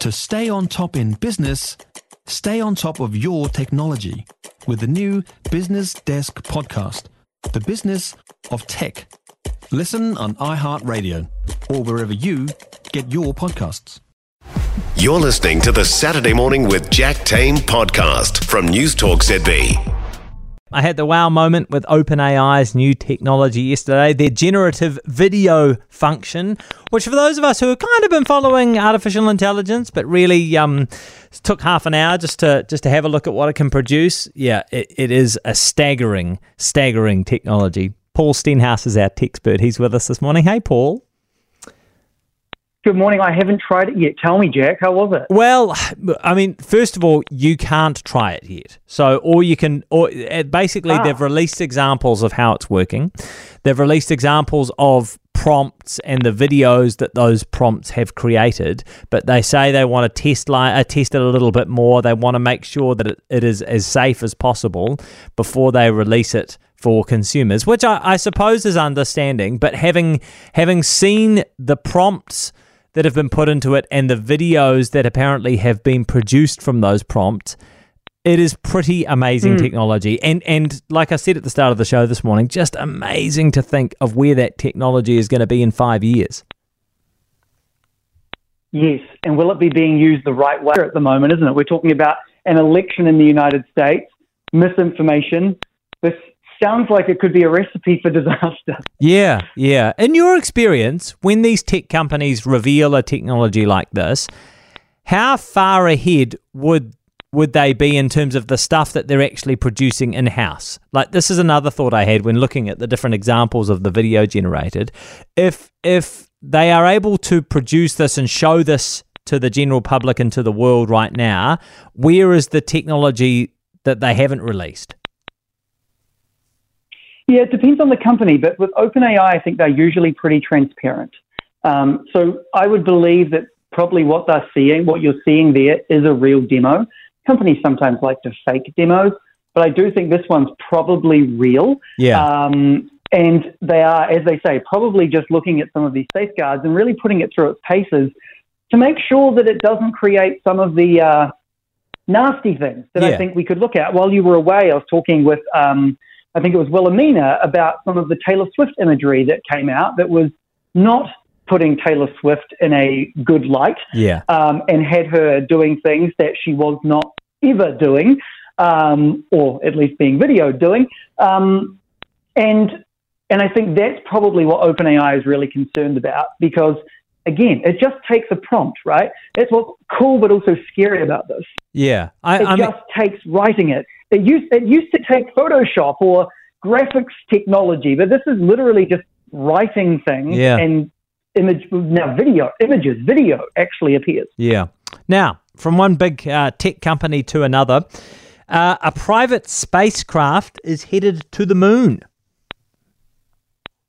To stay on top in business, stay on top of your technology with the new Business Desk podcast, The Business of Tech. Listen on iHeartRadio or wherever you get your podcasts. You're listening to the Saturday Morning with Jack Tame podcast from News Talk ZB. I had the wow moment with OpenAI's new technology yesterday, their generative video function, which for those of us who have kind of been following artificial intelligence, but really um, took half an hour just to just to have a look at what it can produce. Yeah, it, it is a staggering, staggering technology. Paul Stenhouse is our tech expert. He's with us this morning. Hey, Paul. Good morning. I haven't tried it yet. Tell me, Jack, how was it? Well, I mean, first of all, you can't try it yet. So, or you can, or uh, basically, ah. they've released examples of how it's working. They've released examples of prompts and the videos that those prompts have created, but they say they want to test li- uh, test it a little bit more. They want to make sure that it, it is as safe as possible before they release it for consumers, which I, I suppose is understanding. But having having seen the prompts that have been put into it and the videos that apparently have been produced from those prompts, it is pretty amazing mm. technology. And and like I said at the start of the show this morning, just amazing to think of where that technology is going to be in five years. Yes, and will it be being used the right way at the moment, isn't it? We're talking about an election in the United States, misinformation, this sounds like it could be a recipe for disaster. Yeah, yeah. In your experience, when these tech companies reveal a technology like this, how far ahead would would they be in terms of the stuff that they're actually producing in house? Like this is another thought I had when looking at the different examples of the video generated. If if they are able to produce this and show this to the general public and to the world right now, where is the technology that they haven't released? Yeah, it depends on the company, but with OpenAI, I think they're usually pretty transparent. Um, so I would believe that probably what they're seeing, what you're seeing there, is a real demo. Companies sometimes like to fake demos, but I do think this one's probably real. Yeah. Um, and they are, as they say, probably just looking at some of these safeguards and really putting it through its paces to make sure that it doesn't create some of the uh, nasty things that yeah. I think we could look at. While you were away, I was talking with um, I think it was Wilhelmina about some of the Taylor Swift imagery that came out that was not putting Taylor Swift in a good light. Yeah. Um, and had her doing things that she was not ever doing, um, or at least being videoed doing. Um, and and I think that's probably what OpenAI is really concerned about because again, it just takes a prompt, right? That's what's cool but also scary about this. Yeah, I, it I just takes writing it. It used it used to take Photoshop or graphics technology, but this is literally just writing things yeah. and image now video images video actually appears. Yeah. Now, from one big uh, tech company to another, uh, a private spacecraft is headed to the moon.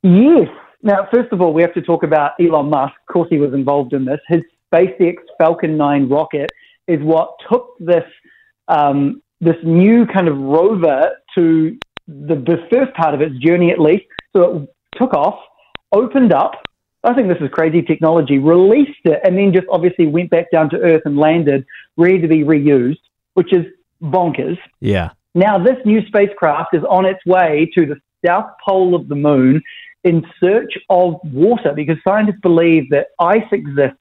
Yes. Now, first of all, we have to talk about Elon Musk. Of course, he was involved in this. His SpaceX Falcon 9 rocket is what took this um, this new kind of rover to the, the first part of its journey, at least. So it took off, opened up. I think this is crazy technology. Released it, and then just obviously went back down to Earth and landed, ready to be reused, which is bonkers. Yeah. Now this new spacecraft is on its way to the south pole of the moon in search of water because scientists believe that ice exists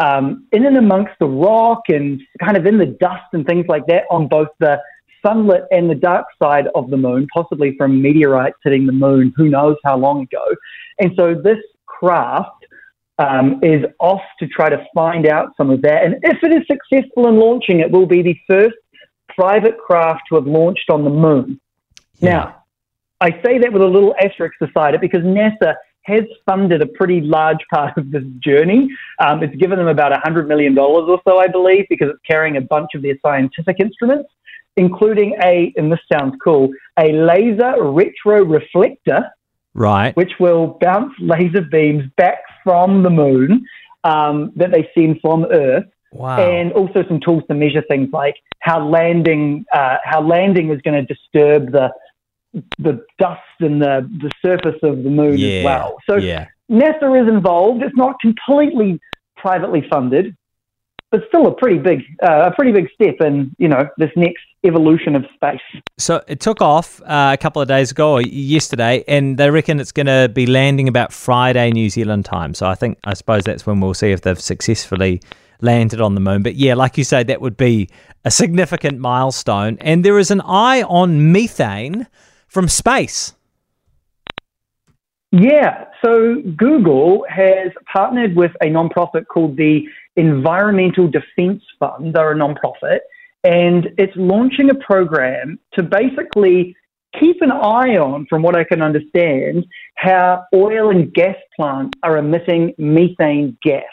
um, in and amongst the rock and kind of in the dust and things like that on both the sunlit and the dark side of the moon, possibly from meteorites hitting the moon, who knows how long ago. And so this craft um, is off to try to find out some of that. And if it is successful in launching, it will be the first private craft to have launched on the moon. Yeah. Now, I say that with a little asterisk beside it because NASA has funded a pretty large part of this journey. Um, it's given them about $100 million or so, I believe, because it's carrying a bunch of their scientific instruments, including a, and this sounds cool, a laser retro reflector. Right. Which will bounce laser beams back from the moon um, that they send from Earth. Wow. And also some tools to measure things like how landing uh, how landing is going to disturb the the dust and the, the surface of the moon yeah, as well. So yeah. NASA is involved. It's not completely privately funded. but still a pretty big, uh, a pretty big step in you know this next evolution of space. So it took off uh, a couple of days ago or yesterday, and they reckon it's going to be landing about Friday New Zealand time. So I think I suppose that's when we'll see if they've successfully landed on the moon. But yeah, like you say, that would be a significant milestone. And there is an eye on methane from space. Yeah, so Google has partnered with a nonprofit called the Environmental Defense Fund. They're a nonprofit, and it's launching a program to basically keep an eye on, from what I can understand, how oil and gas plants are emitting methane gas.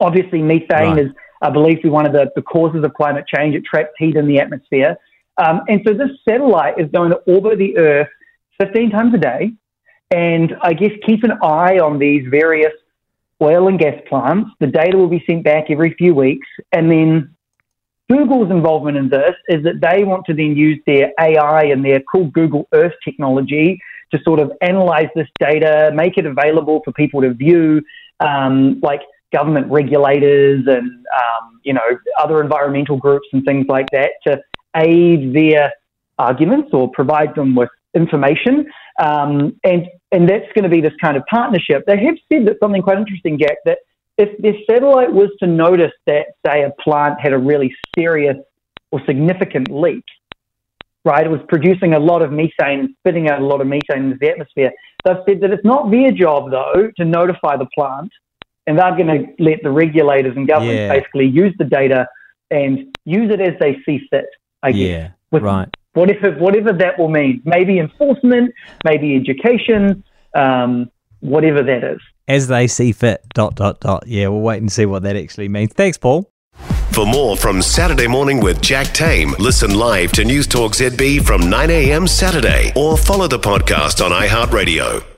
Obviously, methane right. is, I believe, one of the, the causes of climate change. It traps heat in the atmosphere. Um, and so this satellite is going to orbit the Earth 15 times a day and I guess keep an eye on these various oil and gas plants. The data will be sent back every few weeks. And then Google's involvement in this is that they want to then use their AI and their cool Google Earth technology to sort of analyze this data, make it available for people to view, um, like government regulators and um, you know other environmental groups and things like that to aid their arguments or provide them with information. Um, and, and that's going to be this kind of partnership. They have said that something quite interesting, Jack, that if their satellite was to notice that, say, a plant had a really serious or significant leak, right, it was producing a lot of methane, spitting out a lot of methane into the atmosphere, they've said that it's not their job, though, to notify the plant, and they're going to let the regulators and governments yeah. basically use the data and use it as they see fit, I guess. Yeah, with, right whatever whatever that will mean. Maybe enforcement, maybe education, um, whatever that is. As they see fit. Dot dot dot. Yeah, we'll wait and see what that actually means. Thanks, Paul. For more from Saturday Morning with Jack Tame, listen live to News Talk ZB from 9 a.m. Saturday or follow the podcast on iHeartRadio.